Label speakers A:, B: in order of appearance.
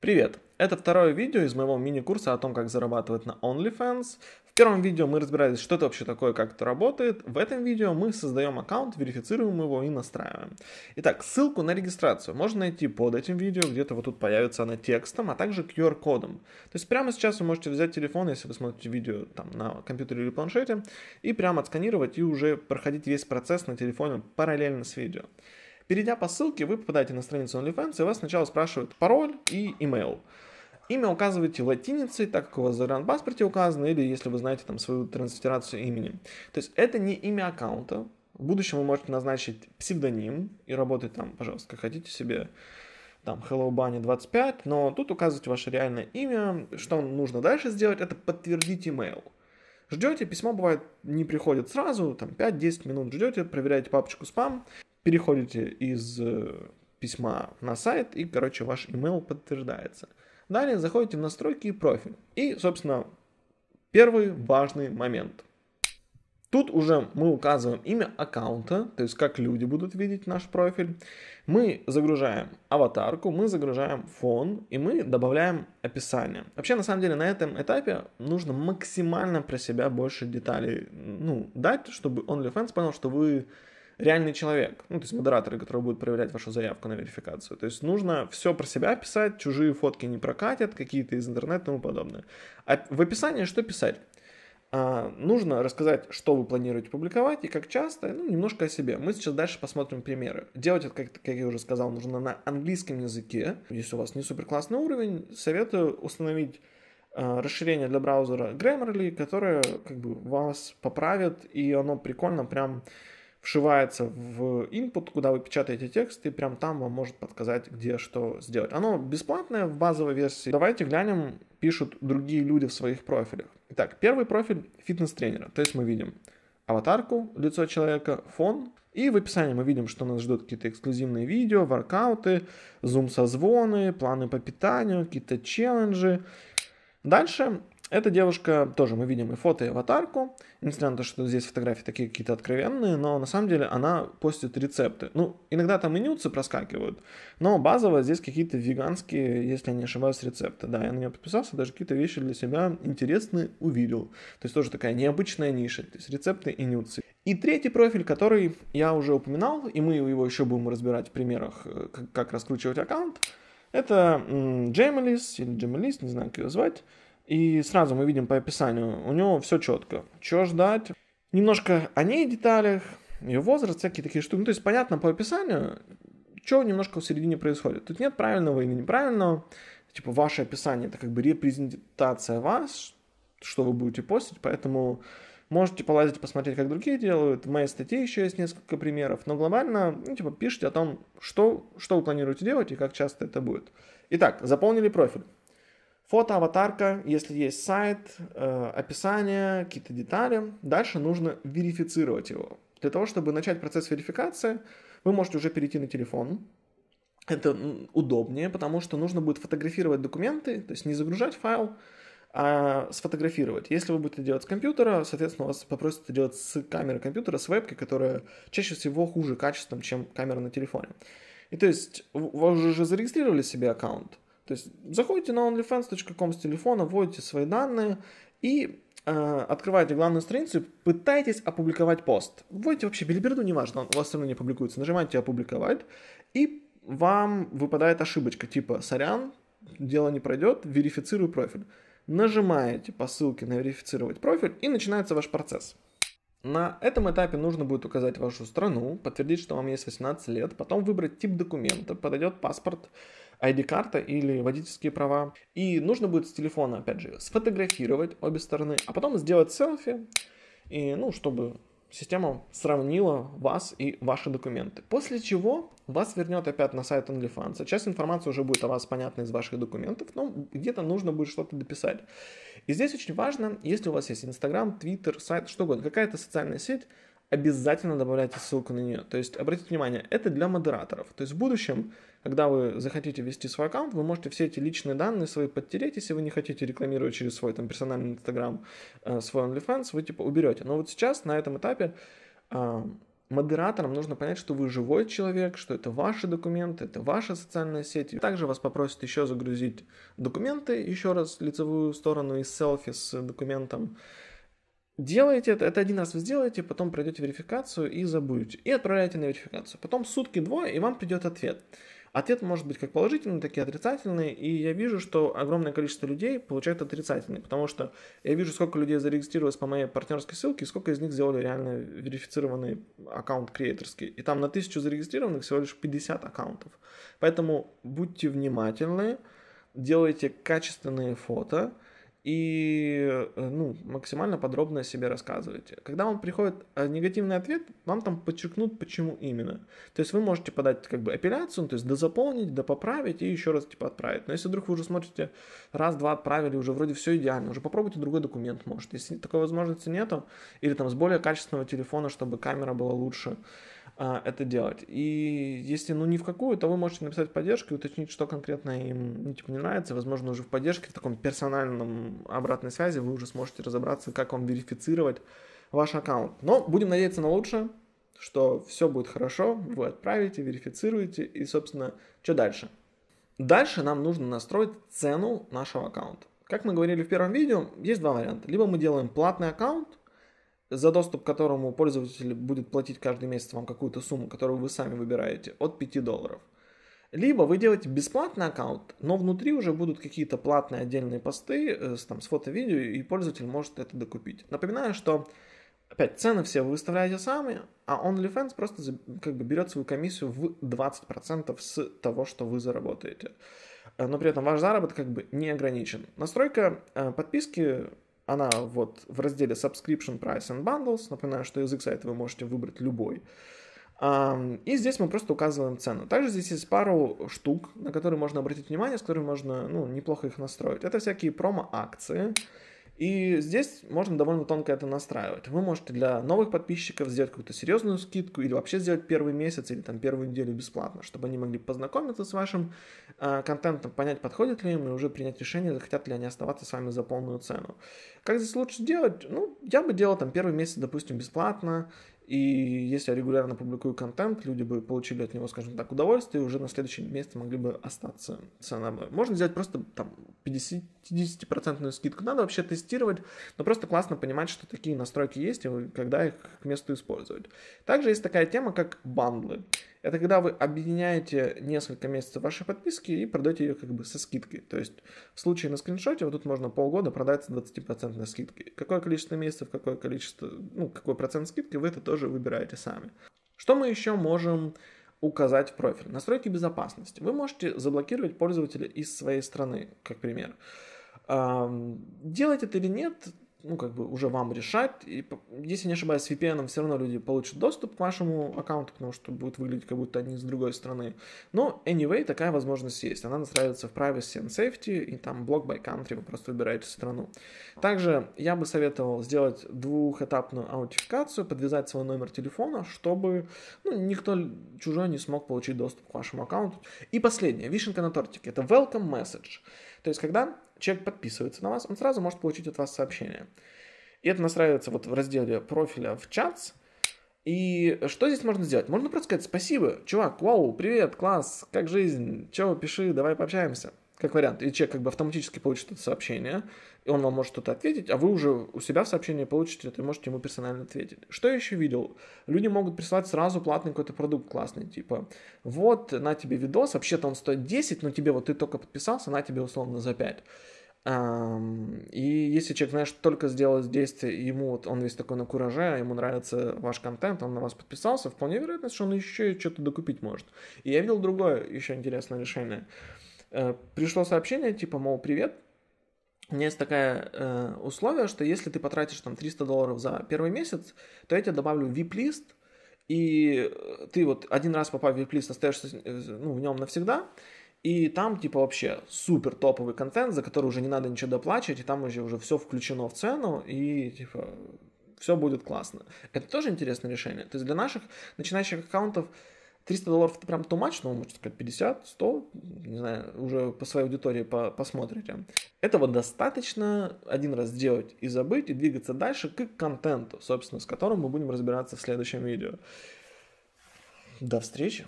A: Привет! Это второе видео из моего мини-курса о том, как зарабатывать на OnlyFans. В первом видео мы разбирались, что это вообще такое, как это работает. В этом видео мы создаем аккаунт, верифицируем его и настраиваем. Итак, ссылку на регистрацию можно найти под этим видео, где-то вот тут появится она текстом, а также QR-кодом. То есть прямо сейчас вы можете взять телефон, если вы смотрите видео там на компьютере или планшете, и прямо отсканировать и уже проходить весь процесс на телефоне параллельно с видео. Перейдя по ссылке, вы попадаете на страницу OnlyFans, и вас сначала спрашивают пароль и email. Имя указываете латиницей, так как у вас в загранпаспорте указано, или если вы знаете там свою транслитерацию имени. То есть это не имя аккаунта. В будущем вы можете назначить псевдоним и работать там, пожалуйста, как хотите себе там Hello Bunny 25, но тут указывайте ваше реальное имя. Что нужно дальше сделать, это подтвердить email. Ждете, письмо бывает не приходит сразу, там 5-10 минут ждете, проверяете папочку спам, переходите из э, письма на сайт, и, короче, ваш email подтверждается. Далее заходите в настройки и профиль. И, собственно, первый важный момент. Тут уже мы указываем имя аккаунта, то есть как люди будут видеть наш профиль. Мы загружаем аватарку, мы загружаем фон и мы добавляем описание. Вообще, на самом деле, на этом этапе нужно максимально про себя больше деталей ну, дать, чтобы OnlyFans понял, что вы реальный человек, ну, то есть модераторы, которые будут проверять вашу заявку на верификацию. То есть нужно все про себя писать, чужие фотки не прокатят, какие-то из интернета и тому подобное. А в описании что писать? А, нужно рассказать, что вы планируете публиковать и как часто, ну, немножко о себе. Мы сейчас дальше посмотрим примеры. Делать это, как, как я уже сказал, нужно на английском языке. Если у вас не супер классный уровень, советую установить а, расширение для браузера Grammarly, которое как бы вас поправит, и оно прикольно прям вшивается в input, куда вы печатаете текст, и прям там вам может подсказать, где что сделать. Оно бесплатное в базовой версии. Давайте глянем, пишут другие люди в своих профилях. Итак, первый профиль фитнес-тренера. То есть мы видим аватарку, лицо человека, фон, и в описании мы видим, что нас ждут какие-то эксклюзивные видео, воркауты, зум-созвоны, планы по питанию, какие-то челленджи. Дальше эта девушка, тоже мы видим и фото, и аватарку. Несмотря на то, что здесь фотографии такие какие-то откровенные, но на самом деле она постит рецепты. Ну, иногда там и нюцы проскакивают, но базово здесь какие-то веганские, если я не ошибаюсь, рецепты. Да, я на нее подписался, даже какие-то вещи для себя интересные увидел. То есть тоже такая необычная ниша, то есть рецепты и нюцы. И третий профиль, который я уже упоминал, и мы его еще будем разбирать в примерах, э, как раскручивать аккаунт, это Джемалис или Джемалис, не знаю, как ее звать. И сразу мы видим по описанию, у него все четко. Что ждать? Немножко о ней деталях, ее возраст, всякие такие штуки. Ну, то есть понятно по описанию, что немножко в середине происходит. Тут нет правильного или неправильного. Типа ваше описание это как бы репрезентация вас, что вы будете постить, поэтому можете полазить, посмотреть, как другие делают. В моей статье еще есть несколько примеров, но глобально, ну, типа, пишите о том, что, что вы планируете делать и как часто это будет. Итак, заполнили профиль. Фото, аватарка, если есть сайт, э, описание, какие-то детали. Дальше нужно верифицировать его. Для того, чтобы начать процесс верификации, вы можете уже перейти на телефон. Это удобнее, потому что нужно будет фотографировать документы, то есть не загружать файл, а сфотографировать. Если вы будете делать с компьютера, соответственно, вас попросят это делать с камеры компьютера, с вебки, которая чаще всего хуже качеством, чем камера на телефоне. И то есть вы уже зарегистрировали себе аккаунт, то есть заходите на onlyfans.com с телефона, вводите свои данные и э, открываете главную страницу и пытаетесь опубликовать пост. Вводите вообще билиберду, неважно, он у вас все равно не публикуется. Нажимаете «Опубликовать» и вам выпадает ошибочка типа «Сорян, дело не пройдет, верифицирую профиль». Нажимаете по ссылке на «Верифицировать профиль» и начинается ваш процесс. На этом этапе нужно будет указать вашу страну, подтвердить, что вам есть 18 лет, потом выбрать тип документа, подойдет паспорт, ID-карта или водительские права. И нужно будет с телефона, опять же, сфотографировать обе стороны, а потом сделать селфи, и, ну, чтобы система сравнила вас и ваши документы. После чего вас вернет опять на сайт OnlyFans. Часть информации уже будет о вас понятна из ваших документов, но где-то нужно будет что-то дописать. И здесь очень важно, если у вас есть Instagram, Twitter, сайт, что угодно, какая-то социальная сеть, обязательно добавляйте ссылку на нее. То есть, обратите внимание, это для модераторов. То есть, в будущем, когда вы захотите вести свой аккаунт, вы можете все эти личные данные свои подтереть, если вы не хотите рекламировать через свой там персональный Инстаграм, э, свой OnlyFans, вы типа уберете. Но вот сейчас, на этом этапе, э, модераторам нужно понять, что вы живой человек, что это ваши документы, это ваша социальная сеть. Также вас попросят еще загрузить документы, еще раз лицевую сторону из селфи с документом. Делаете это, это один раз вы сделаете, потом пройдете верификацию и забудете. И отправляете на верификацию. Потом сутки-двое, и вам придет ответ. Ответ может быть как положительный, так и отрицательный, и я вижу, что огромное количество людей получает отрицательный, потому что я вижу, сколько людей зарегистрировалось по моей партнерской ссылке, и сколько из них сделали реально верифицированный аккаунт креаторский. И там на тысячу зарегистрированных всего лишь 50 аккаунтов. Поэтому будьте внимательны, делайте качественные фото, и э, ну, максимально подробно о себе рассказывайте. Когда вам приходит э, негативный ответ, вам там подчеркнут, почему именно. То есть вы можете подать как бы апелляцию, то есть дозаполнить, допоправить и еще раз типа отправить. Но если вдруг вы уже смотрите, раз-два отправили, уже вроде все идеально, уже попробуйте другой документ, может. Если такой возможности нету, или там с более качественного телефона, чтобы камера была лучше, а, это делать. И если ну ни в какую, то вы можете написать поддержку и уточнить, что конкретно им ну, типа, не нравится. Возможно, уже в поддержке, в таком персональном обратной связи вы уже сможете разобраться, как вам верифицировать ваш аккаунт. Но будем надеяться на лучшее, что все будет хорошо, вы отправите, верифицируете и, собственно, что дальше? Дальше нам нужно настроить цену нашего аккаунта. Как мы говорили в первом видео, есть два варианта. Либо мы делаем платный аккаунт, за доступ к которому пользователь будет платить каждый месяц вам какую-то сумму, которую вы сами выбираете, от 5 долларов. Либо вы делаете бесплатный аккаунт, но внутри уже будут какие-то платные отдельные посты э, с, там, с фото-видео, и пользователь может это докупить. Напоминаю, что опять цены все вы выставляете сами, а OnlyFans просто как бы берет свою комиссию в 20% с того, что вы заработаете. Э, но при этом ваш заработок как бы не ограничен. Настройка э, подписки она вот в разделе Subscription Price and Bundles. Напоминаю, что язык сайта вы можете выбрать любой. И здесь мы просто указываем цену. Также здесь есть пару штук, на которые можно обратить внимание, с которыми можно ну, неплохо их настроить. Это всякие промо-акции. И здесь можно довольно тонко это настраивать. Вы можете для новых подписчиков сделать какую-то серьезную скидку или вообще сделать первый месяц или там первую неделю бесплатно, чтобы они могли познакомиться с вашим э, контентом, понять, подходит ли им, и уже принять решение, захотят ли они оставаться с вами за полную цену. Как здесь лучше делать? Ну, я бы делал там первый месяц, допустим, бесплатно, и если я регулярно публикую контент, люди бы получили от него, скажем так, удовольствие, и уже на следующий месяц могли бы остаться со мной. Можно сделать просто там 50% скидку. Надо вообще тестировать, но просто классно понимать, что такие настройки есть, и когда их к месту использовать. Также есть такая тема, как бандлы. Это когда вы объединяете несколько месяцев вашей подписки и продаете ее как бы со скидкой. То есть в случае на скриншоте вот тут можно полгода продать с 20% скидкой. Какое количество месяцев, какое количество, ну, какой процент скидки, вы это тоже выбираете сами. Что мы еще можем указать в профиль? Настройки безопасности. Вы можете заблокировать пользователя из своей страны, как пример. Делать это или нет, ну, как бы уже вам решать. И, если не ошибаюсь, с VPN все равно люди получат доступ к вашему аккаунту, потому что будет выглядеть, как будто они с другой стороны. Но, anyway, такая возможность есть. Она настраивается в Privacy and Safety, и там блок by country, вы просто выбираете страну. Также я бы советовал сделать двухэтапную аутентификацию, подвязать свой номер телефона, чтобы ну, никто чужой не смог получить доступ к вашему аккаунту. И последнее, вишенка на тортике, это welcome message. То есть, когда человек подписывается на вас, он сразу может получить от вас сообщение. И это настраивается вот в разделе профиля в чатс. И что здесь можно сделать? Можно просто сказать спасибо, чувак, вау, привет, класс, как жизнь, чего, пиши, давай пообщаемся. Как вариант. И человек как бы автоматически получит это сообщение, и он вам может что-то ответить, а вы уже у себя в сообщении получите это и можете ему персонально ответить. Что я еще видел? Люди могут присылать сразу платный какой-то продукт классный, типа, вот, на тебе видос, вообще-то он стоит 10, но тебе вот ты только подписался, на тебе условно за 5. И если человек, знаешь, только сделал действие, ему вот он весь такой на кураже, ему нравится ваш контент, он на вас подписался, вполне вероятно, что он еще и что-то докупить может. И я видел другое еще интересное решение. Э, пришло сообщение, типа, мол, привет, у меня есть такое э, условие, что если ты потратишь там 300 долларов за первый месяц, то я тебе добавлю VIP-лист, и ты вот один раз попав в VIP-лист, остаешься э, ну, в нем навсегда, и там, типа, вообще супер топовый контент, за который уже не надо ничего доплачивать, и там уже, уже все включено в цену, и, типа, все будет классно. Это тоже интересное решение. То есть для наших начинающих аккаунтов 300 долларов это прям too much, но, может сказать, 50, 100, не знаю, уже по своей аудитории по посмотрите. Этого достаточно один раз сделать и забыть, и двигаться дальше к контенту, собственно, с которым мы будем разбираться в следующем видео. До встречи!